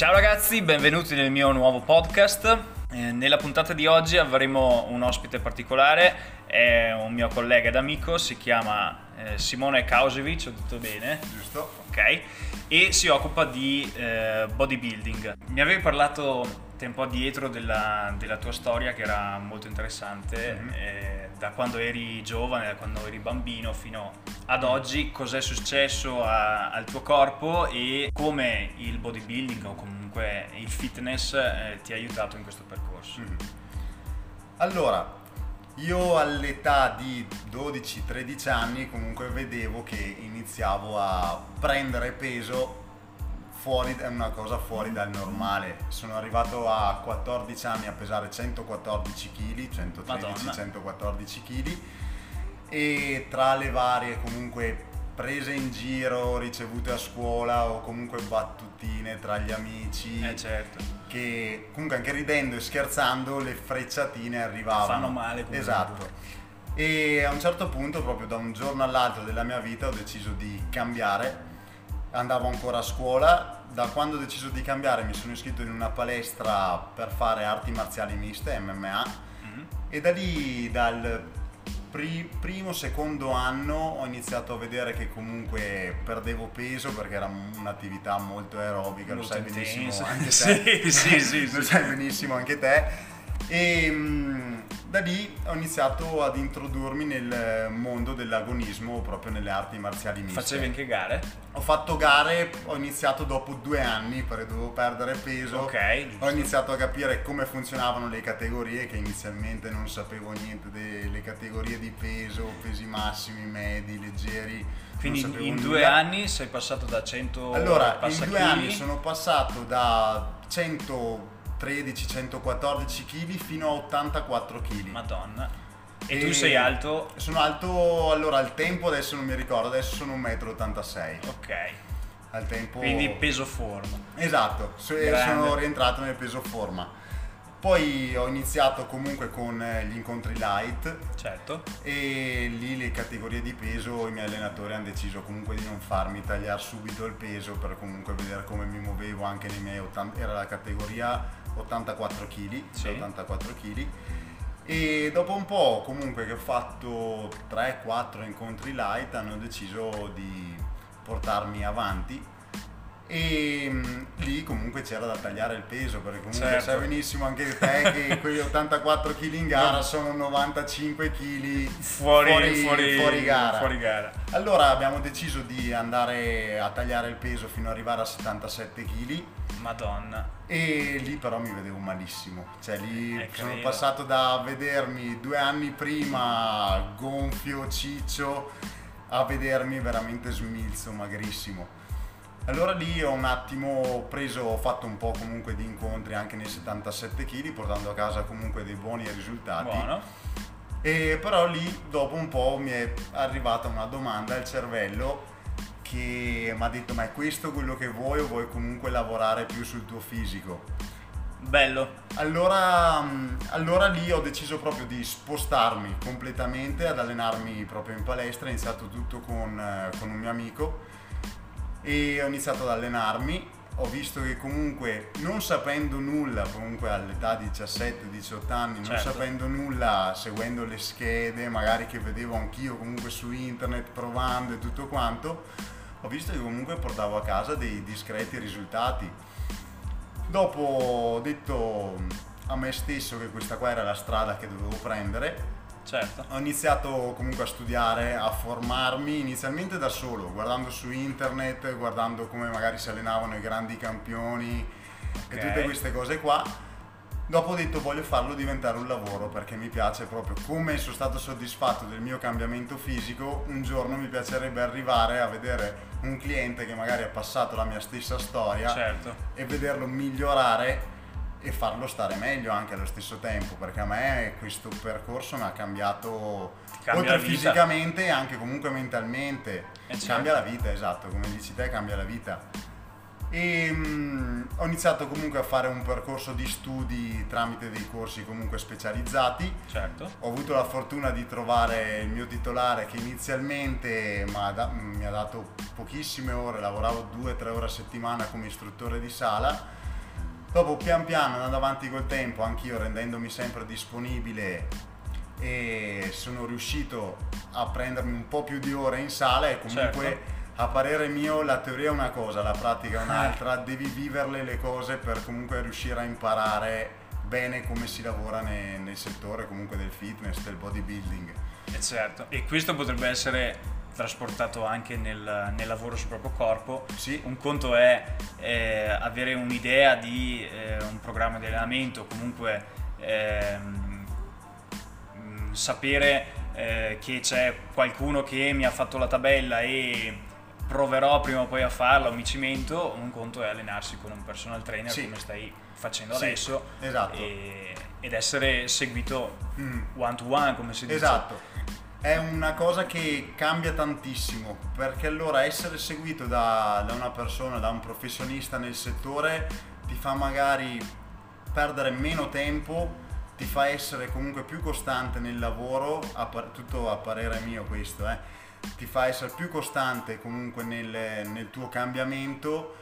Ciao ragazzi, benvenuti nel mio nuovo podcast. Eh, nella puntata di oggi avremo un ospite particolare, è un mio collega ed amico, si chiama eh, Simone Kausevic, ho detto bene? Giusto. Ok, e si occupa di eh, bodybuilding. Mi avevi parlato tempo addietro della, della, tua storia che era molto interessante, mm-hmm. eh, da quando eri giovane, da quando eri bambino fino ad oggi, cos'è successo a, al tuo corpo e come il bodybuilding o comunque il fitness eh, ti ha aiutato in questo percorso. Mm-hmm. Allora, io all'età di 12-13 anni comunque vedevo che iniziavo a prendere peso fuori, è una cosa fuori dal normale. Sono arrivato a 14 anni a pesare 114 kg, 113-114 kg e tra le varie comunque prese in giro, ricevute a scuola o comunque battutine tra gli amici. Eh certo. Che comunque anche ridendo e scherzando le frecciatine arrivavano. Fanno male comunque. Esatto. E a un certo punto, proprio da un giorno all'altro della mia vita, ho deciso di cambiare andavo ancora a scuola, da quando ho deciso di cambiare mi sono iscritto in una palestra per fare arti marziali miste, MMA, mm-hmm. e da lì, dal pri- primo, secondo anno ho iniziato a vedere che comunque perdevo peso perché era un'attività molto aerobica, molto lo sai benissimo anche te. sì, sì, sì, lo sai benissimo anche te. E, mm, da lì ho iniziato ad introdurmi nel mondo dell'agonismo, proprio nelle arti marziali miste. Facevi anche gare? Ho fatto gare, ho iniziato dopo due anni perché dovevo perdere peso. Ok. Ho iniziato a capire come funzionavano le categorie, che inizialmente non sapevo niente delle categorie di peso, pesi massimi, medi, leggeri. Quindi in nulla. due anni sei passato da 100 Allora, in due anni sono passato da 100 113, 114 kg fino a 84 kg. Madonna. E, e, tu sei alto? Sono alto, allora al tempo adesso non mi ricordo, adesso sono 1,86 m. Ok. Al tempo... Quindi peso forma. Esatto, Grande. sono rientrato nel peso forma. Poi ho iniziato comunque con eh, gli incontri light. Certo. E lì le categorie di peso i miei allenatori hanno deciso comunque di non farmi tagliare subito il peso per comunque vedere come mi muovevo anche nei miei 80 era la categoria 84 kg, sì. 84 kg. E dopo un po' comunque che ho fatto 3-4 incontri light hanno deciso di portarmi avanti e mm, lì comunque c'era da tagliare il peso perché comunque certo. sai benissimo anche te che quegli 84 kg in gara sono 95 kg fuori, fuori, fuori, fuori, gara. fuori gara allora abbiamo deciso di andare a tagliare il peso fino ad arrivare a 77 kg madonna e lì però mi vedevo malissimo cioè lì eh, sono credo. passato da vedermi due anni prima gonfio ciccio a vedermi veramente smilzo magrissimo allora lì ho un attimo preso, ho fatto un po' comunque di incontri anche nei 77 kg, portando a casa comunque dei buoni risultati. Buono. E però lì dopo un po' mi è arrivata una domanda al cervello che mi ha detto ma è questo quello che vuoi o vuoi comunque lavorare più sul tuo fisico? Bello. Allora, allora, lì ho deciso proprio di spostarmi completamente ad allenarmi proprio in palestra, ho iniziato tutto con, eh, con un mio amico e ho iniziato ad allenarmi ho visto che comunque non sapendo nulla, comunque all'età di 17-18 anni, non certo. sapendo nulla, seguendo le schede, magari che vedevo anch'io comunque su internet, provando e tutto quanto, ho visto che comunque portavo a casa dei discreti risultati. Dopo ho detto a me stesso che questa qua era la strada che dovevo prendere Certo. Ho iniziato comunque a studiare, a formarmi inizialmente da solo, guardando su internet, guardando come magari si allenavano i grandi campioni okay. e tutte queste cose qua. Dopo ho detto voglio farlo diventare un lavoro perché mi piace proprio come sono stato soddisfatto del mio cambiamento fisico, un giorno mi piacerebbe arrivare a vedere un cliente che magari ha passato la mia stessa storia certo. e vederlo migliorare e farlo stare meglio anche allo stesso tempo perché a me questo percorso mi ha cambiato cambia oltre fisicamente e anche comunque mentalmente. Eh certo. cambia la vita esatto come dici te cambia la vita. E um, ho iniziato comunque a fare un percorso di studi tramite dei corsi comunque specializzati. Certo. Ho avuto la fortuna di trovare il mio titolare che inizialmente mi ha dato pochissime ore lavoravo due o tre ore a settimana come istruttore di sala Dopo pian piano andando avanti col tempo, anch'io rendendomi sempre disponibile e sono riuscito a prendermi un po' più di ore in sala e comunque certo. a parere mio la teoria è una cosa, la pratica è un'altra, devi viverle le cose per comunque riuscire a imparare bene come si lavora nel, nel settore comunque del fitness, del bodybuilding. E certo, e questo potrebbe essere trasportato anche nel, nel, lavoro sul proprio corpo. Sì. Un conto è eh, avere un'idea di eh, un programma di allenamento, comunque ehm, sapere eh, che c'è qualcuno che mi ha fatto la tabella e proverò prima o poi a farla, mi cimento, un conto è allenarsi con un personal trainer sì. come stai facendo sì, adesso esatto. e, ed essere seguito mm. one to one come si dice. Esatto è una cosa che cambia tantissimo perché allora essere seguito da, da, una persona, da un professionista nel settore ti fa magari perdere meno tempo, ti fa essere comunque più costante nel lavoro, tutto a parere mio questo, eh, ti fa essere più costante comunque nel, nel tuo cambiamento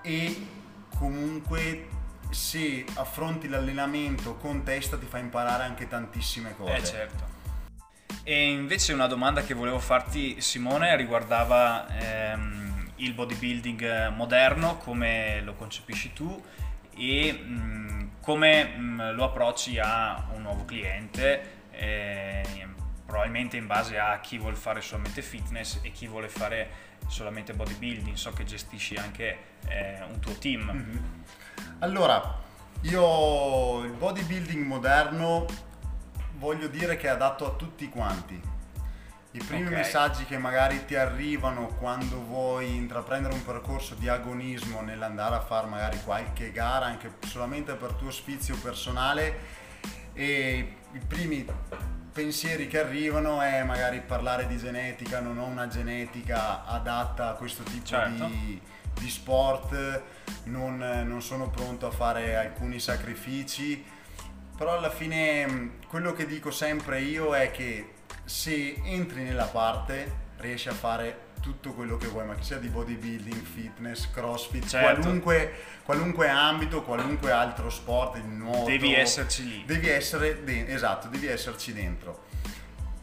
e comunque se affronti l'allenamento con testa ti fa imparare anche tantissime cose. Eh certo. E invece una domanda che volevo farti Simone riguardava ehm, il bodybuilding moderno, come lo concepisci tu e mh, come mh, lo approcci a un nuovo cliente, eh, probabilmente in base a chi vuole fare solamente fitness e chi vuole fare solamente bodybuilding, so che gestisci anche eh, un tuo team. Mm-hmm. Allora, io il bodybuilding moderno voglio dire che è adatto a tutti quanti. I primi okay. messaggi che magari ti arrivano quando vuoi intraprendere un percorso di agonismo nell'andare a fare magari qualche gara anche solamente per tuo sfizio personale e i primi pensieri che arrivano è magari parlare di genetica, non ho una genetica adatta a questo tipo certo. di, di, sport, non, non sono pronto a fare alcuni sacrifici però alla fine mm, quello che dico sempre io è che se entri nella parte riesci a fare tutto quello che vuoi, ma che sia di bodybuilding, fitness, crossfit, certo. qualunque, qualunque, ambito, qualunque altro sport, il nuoto. Devi esserci lì. Devi essere, de- esatto, devi esserci dentro.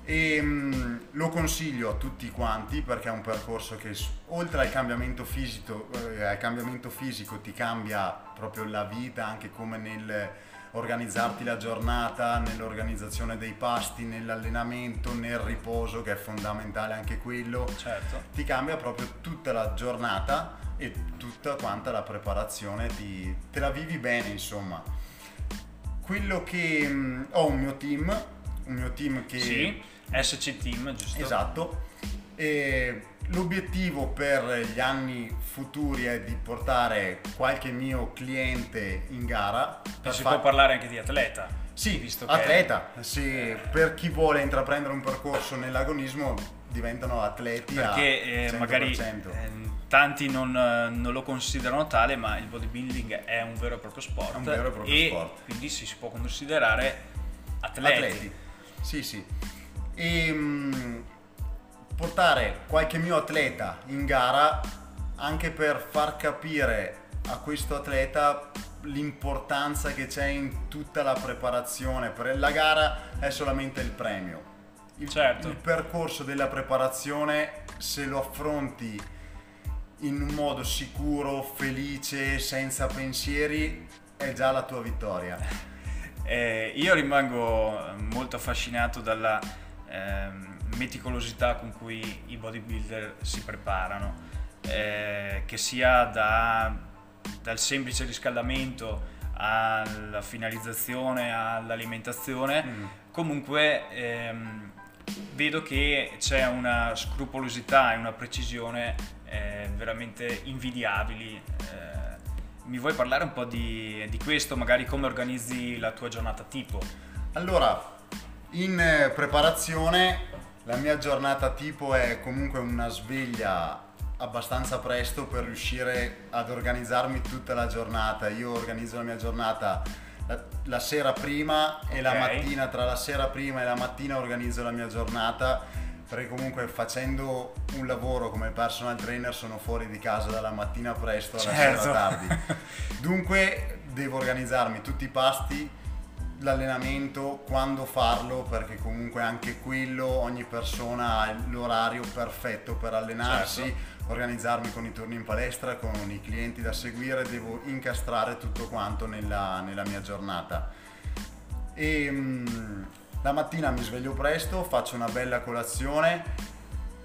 E mh, mm, lo consiglio a tutti quanti perché è un percorso che oltre al cambiamento, fisico, eh, al cambiamento fisico ti cambia proprio la vita anche come nel organizzarti la giornata, nell'organizzazione dei pasti, nell'allenamento, nel riposo che è fondamentale anche quello. Certo. Ti cambia proprio tutta la giornata e tutta quanta la preparazione, ti, te la vivi bene insomma. Quello che mh, mm, ho un mio team, un mio team che... Sì, SC Team, giusto? Esatto. E L'obiettivo per gli anni futuri è di portare qualche mio cliente in gara. Per si far... può parlare anche di atleta. Sì, visto che atleta. Sì, per chi vuole intraprendere un percorso nell'agonismo diventano atleti. Perché eh, magari eh, tanti non, non, lo considerano tale, ma il bodybuilding è un vero e proprio sport. È un vero e proprio e sport. Quindi si, si può considerare atleti. atleti. Sì, sì. E, mh, portare qualche mio atleta in gara anche per far capire a questo atleta l'importanza che c'è in tutta la preparazione. Per la gara è solamente il premio. Il, certo. il percorso della preparazione, se lo affronti in un modo sicuro, felice, senza pensieri, è già la tua vittoria. Eh, io rimango molto affascinato dalla... Ehm, meticolosità con cui i bodybuilder si preparano, eh, che sia da, dal semplice riscaldamento alla finalizzazione, all'alimentazione, mm. comunque ehm, vedo che c'è una scrupolosità e una precisione eh, veramente invidiabili. Eh, mi vuoi parlare un po' di, di questo, magari come organizzi la tua giornata tipo? Allora, in eh, preparazione la mia giornata tipo è comunque una sveglia abbastanza presto per riuscire ad organizzarmi tutta la giornata. Io organizzo la mia giornata la, la sera prima e okay. la mattina, tra la sera prima e la mattina organizzo la mia giornata perché comunque facendo un lavoro come personal trainer sono fuori di casa dalla mattina presto alla certo. sera tardi. Dunque devo organizzarmi tutti i pasti, l'allenamento, quando farlo, perché comunque anche quello ogni persona ha l'orario perfetto per allenarsi, certo. organizzarmi con i turni in palestra, con i clienti da seguire, devo incastrare tutto quanto nella, nella mia giornata. E mh, mm, la mattina mi sveglio presto, faccio una bella colazione,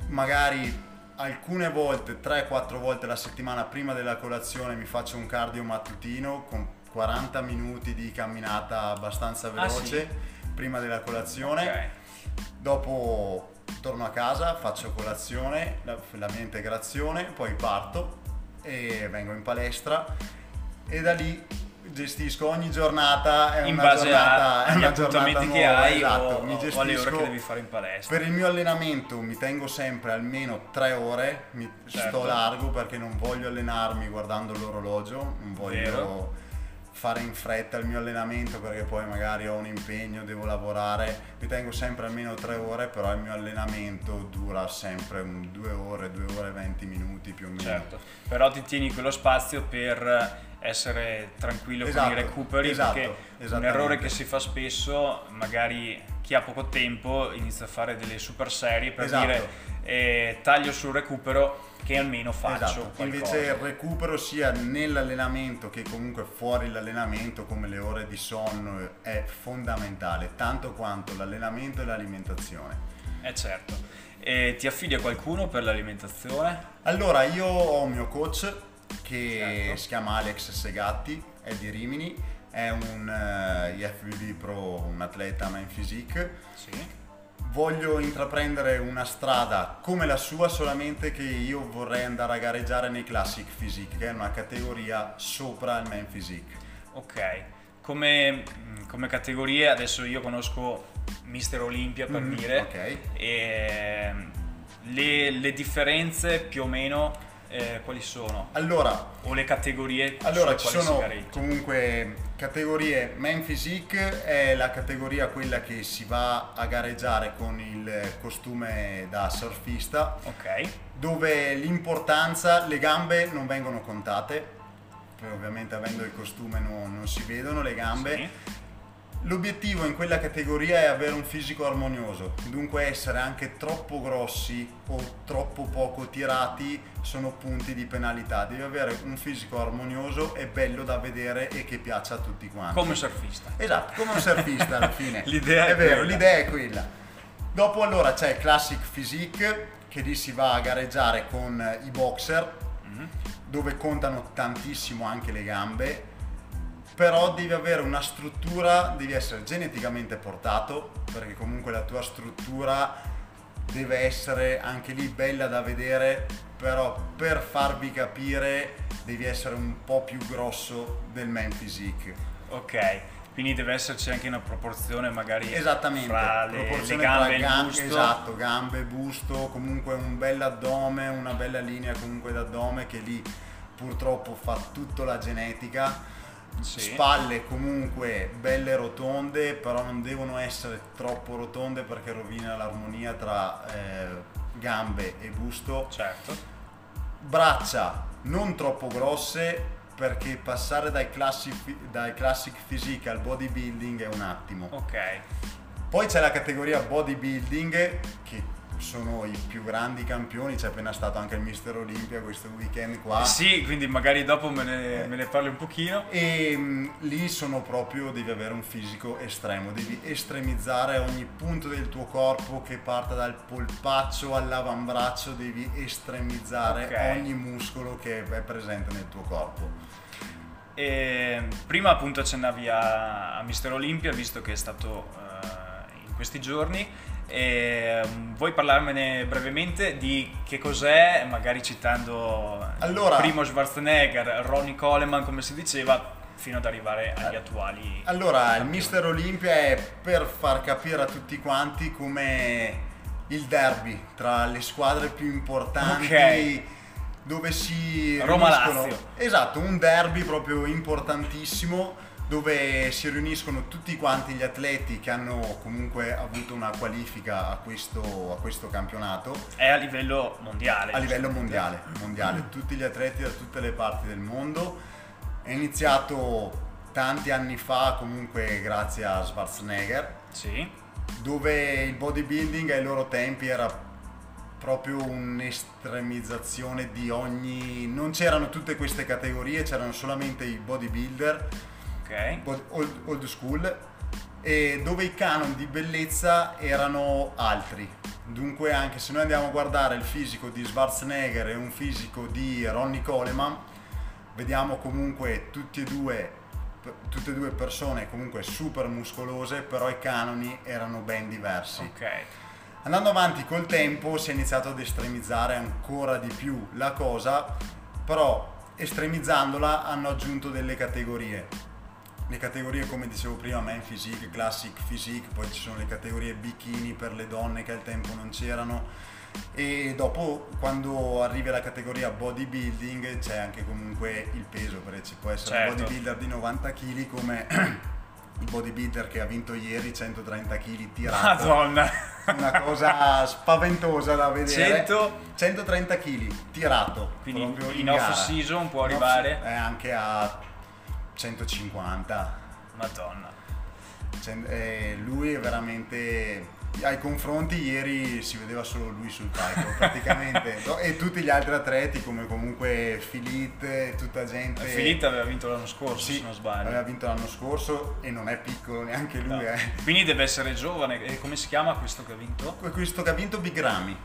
magari alcune volte, 3-4 volte alla settimana prima della colazione mi faccio un cardio mattutino con 40 minuti di camminata abbastanza veloce ah, sì? prima della colazione. Okay. Dopo torno a casa, faccio colazione, la, la mia integrazione, poi parto e vengo in palestra e da lì gestisco ogni giornata è in una base giornata, agli appuntamenti che hai esatto, o, mi gestisco, o alle ore che devi fare in palestra per il mio allenamento mi tengo sempre almeno tre ore mi certo. sto largo perché non voglio allenarmi guardando l'orologio non voglio Vero fare in fretta il mio allenamento perché poi magari ho un impegno, devo lavorare, mi tengo sempre almeno tre ore, però il mio allenamento dura sempre un due ore, due ore e venti minuti più o meno. Certo, però ti tieni quello spazio per essere tranquillo esatto, con i esatto, recuperi esatto, perché un errore che si fa spesso, magari chi ha poco tempo inizia a fare delle super serie per esatto. dire eh, taglio sul recupero che almeno faccio esatto. Invece il recupero sia nell'allenamento che comunque fuori l'allenamento come le ore di sonno è fondamentale, tanto quanto l'allenamento e l'alimentazione. Eh certo. E ti affidi a qualcuno per l'alimentazione? Allora, io ho un mio coach che certo. si chiama Alex Segatti, è di Rimini, è un uh, eh, IFBB Pro, un atleta main physique. Sì voglio intraprendere una strada come la sua, solamente che io vorrei andare a gareggiare nei Classic Physique, che è una categoria sopra il Main Physique. Ok, come, come categorie adesso io conosco Mister Olympia per mm, dire, okay. e le, le differenze più o meno eh, quali sono? Allora, o le categorie? Allora, ci sono comunque categorie main physique è la categoria quella che si va a gareggiare con il costume da surfista. Ok. Dove l'importanza, le gambe non vengono contate, poi ovviamente avendo il costume non, non si vedono le gambe. Sì L'obiettivo in quella categoria è avere un fisico armonioso, dunque essere anche troppo grossi o troppo poco tirati sono punti di penalità. Devi avere un fisico armonioso e bello da vedere e che piaccia a tutti quanti. Come un surfista. Esatto, come un surfista alla fine. l'idea è, è vero, quella. l'idea è quella. Dopo allora c'è Classic Physique che lì si va a gareggiare con i boxer mm-hmm. dove contano tantissimo anche le gambe però devi avere una struttura, devi essere geneticamente portato, perché comunque la tua struttura deve essere anche lì bella da vedere, però per farvi capire devi essere un po' più grosso del man physique. Ok, quindi deve esserci anche una proporzione magari Esattamente, fra le, proporzione le gambe tra gambe, esatto, gambe, busto, comunque un bel addome, una bella linea comunque d'addome che lì purtroppo fa tutta la genetica sì. spalle comunque belle rotonde, però non devono essere troppo rotonde perché rovina l'armonia tra eh, gambe e busto. Certo. Braccia non troppo grosse perché passare dai classic, dai classic physique al bodybuilding è un attimo. Ok. Poi c'è la categoria bodybuilding che sono i più grandi campioni, c'è appena stato anche il Mister Olimpia questo weekend qua. Sì, quindi magari dopo me ne, eh. me ne parli un pochino. E mh, mm, lì sono proprio, devi avere un fisico estremo, devi estremizzare ogni punto del tuo corpo che parta dal polpaccio all'avambraccio, devi estremizzare okay. ogni muscolo che è presente nel tuo corpo. E prima appunto accennavi a, a Mister Olimpia, visto che è stato uh, in questi giorni e, um, vuoi parlarmene brevemente di che cos'è, magari citando allora, primo Schwarzenegger, Ronnie Coleman come si diceva, fino ad arrivare agli attuali. Allora, campioni. il Mister Olympia è per far capire a tutti quanti come il derby tra le squadre più importanti. Okay. Dove si Roma-Lazio. Esatto, un derby proprio importantissimo dove si riuniscono tutti quanti gli atleti che hanno comunque avuto una qualifica a questo, a questo campionato. È a livello mondiale. A livello mondiale, mondiale, tutti gli atleti da tutte le parti del mondo. È iniziato tanti anni fa, comunque grazie a Schwarzenegger, Sì. dove il bodybuilding ai loro tempi era proprio un'estremizzazione di ogni... non c'erano tutte queste categorie, c'erano solamente i bodybuilder, Ok. bod- old, old school, e dove i canon di bellezza erano altri. Dunque anche se noi andiamo a guardare il fisico di Schwarzenegger e un fisico di Ronnie Coleman, vediamo comunque tutti e due, tutte e due persone comunque super muscolose, però i canoni erano ben diversi. Ok. Andando avanti col tempo si è iniziato ad estremizzare ancora di più la cosa, però estremizzandola hanno aggiunto delle categorie. Le categorie come dicevo prima, man physique, classic physique, poi ci sono le categorie bikini per le donne che al tempo non c'erano e dopo quando arrivi alla categoria bodybuilding c'è anche comunque il peso, perché ci può essere Certo. un bodybuilder di 90 kg come il bodybuilder che ha vinto ieri 130 kg tirato Madonna. una cosa spaventosa da vedere 100? 130 kg tirato Quindi in gara. off season può arrivare? eh, anche a 150 Madonna. Cent- eh, lui è veramente ai confronti ieri si vedeva solo lui sul palco praticamente No, e tutti gli altri atleti come comunque Filit e tutta gente Filippo aveva vinto l'anno scorso, sì, se non sbaglio. aveva vinto l'anno scorso e non è piccolo neanche lui No. eh. Quindi deve essere giovane. E come si chiama questo che ha vinto? questo che ha vinto Big Ramy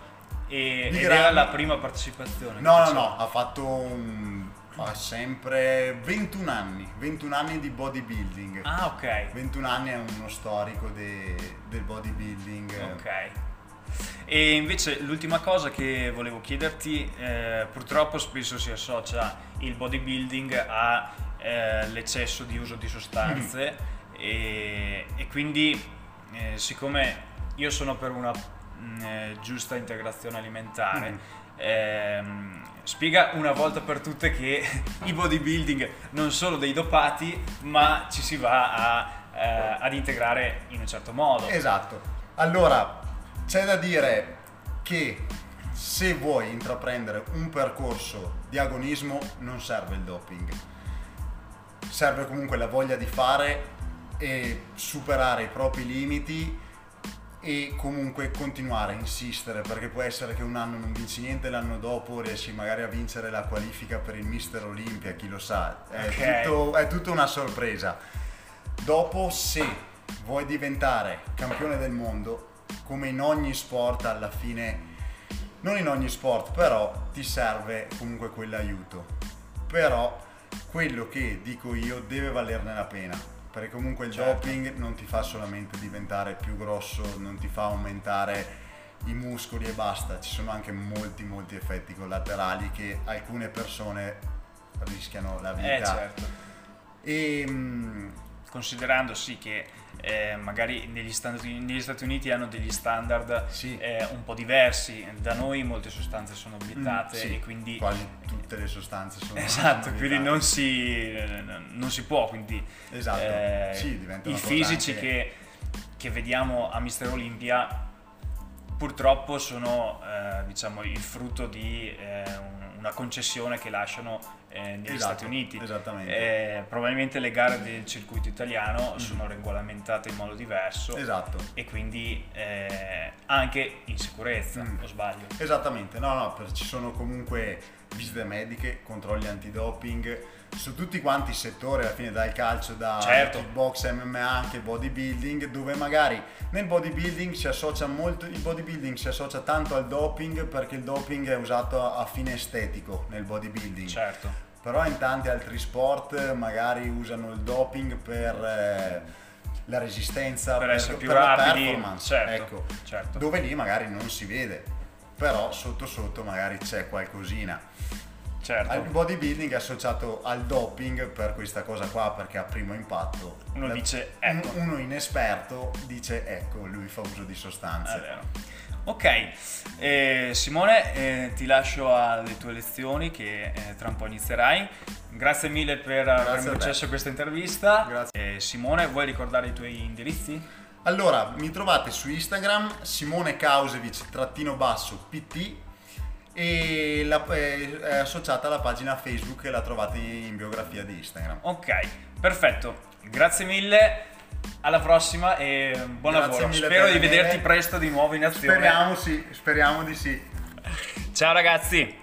E, Di ed era la prima partecipazione. No, no, no, ha fatto un- ha sempre 21 anni, 21 anni di bodybuilding. Ah, ok. 21 anni è uno storico de- del bodybuilding. Ok. E invece l'ultima cosa che volevo chiederti, eh, purtroppo spesso si associa il bodybuilding all'eccesso di uso di sostanze e, e quindi eh, siccome io sono per una mh, eh, giusta integrazione alimentare, Mm. ehm, spiega una volta per tutte che i bodybuilding non sono dei dopati ma ci si va a, eh, ad integrare in un certo modo. Esatto. Allora, c'è da dire che se vuoi intraprendere un percorso di agonismo non serve il doping. Serve comunque la voglia di fare e superare i propri limiti e comunque continuare a insistere perché può essere che un anno non vinci niente l'anno dopo riesci magari a vincere la qualifica per il Mister Olympia chi lo sa è, Ok. tutto, è tutta una sorpresa. Dopo se vuoi diventare campione del mondo come in ogni sport alla fine non in ogni sport però ti serve comunque quell'aiuto. Però quello che dico io deve valerne la pena perché comunque il Certo. doping non ti fa solamente diventare più grosso non ti fa aumentare i muscoli e basta. Ci sono anche molti molti effetti collaterali che alcune persone rischiano la vita. Eh certo, e mm, considerando sì che eh, magari negli Stati, negli Stati Uniti hanno degli standard Sì. eh, un po' diversi, da noi molte sostanze sono vietate mm, sì, e quindi... quasi tutte le sostanze sono Esatto, sono quindi non si, non si può, quindi Esatto, eh, sì, i fisici anche- che, che vediamo a Mister Olympia purtroppo sono eh, diciamo, il frutto di eh, un- una concessione che lasciano eh, negli Esatto, Stati Uniti. esattamente. Eh, probabilmente le gare del circuito italiano sono regolamentate in modo diverso Esatto. e quindi eh, anche in sicurezza, Mm. o sbaglio? Esattamente, no, no, per- ci sono comunque visite mediche, controlli antidoping su tutti quanti i settori, alla fine dal calcio, da Certo. box, MMA, anche bodybuilding, dove magari nel bodybuilding si associa molto, il bodybuilding si associa tanto al doping perché il doping è usato a, a fine estetico nel bodybuilding. Certo, Però in tanti altri sport magari usano il doping per eh, la resistenza, per essere più per rapidi, performance, certo, ecco. certo. dove lì magari non si vede, però sotto sotto magari c'è qualcosina. certo. Il bodybuilding è associato al doping per questa cosa qua, perché a primo impatto Uno la- dice, ecco. uno inesperto dice ecco, lui fa uso di È sostanze. vero. Ok, eh, Simone, eh, ti lascio alle tue lezioni che eh, tra un po' inizierai. Grazie mille per avermi concesso questa intervista. Grazie. Eh, Simone, vuoi ricordare i tuoi indirizzi? Allora, mi trovate su Instagram Simone Kausevic trattino basso PT e la- è, è associata alla pagina Facebook che la trovate in biografia di Instagram. Ok, Perfetto, grazie mille. Alla prossima e buon Grazie lavoro. Spero per di vederti presto di nuovo in azione. Speriamo sì, speriamo di sì. Ciao ragazzi.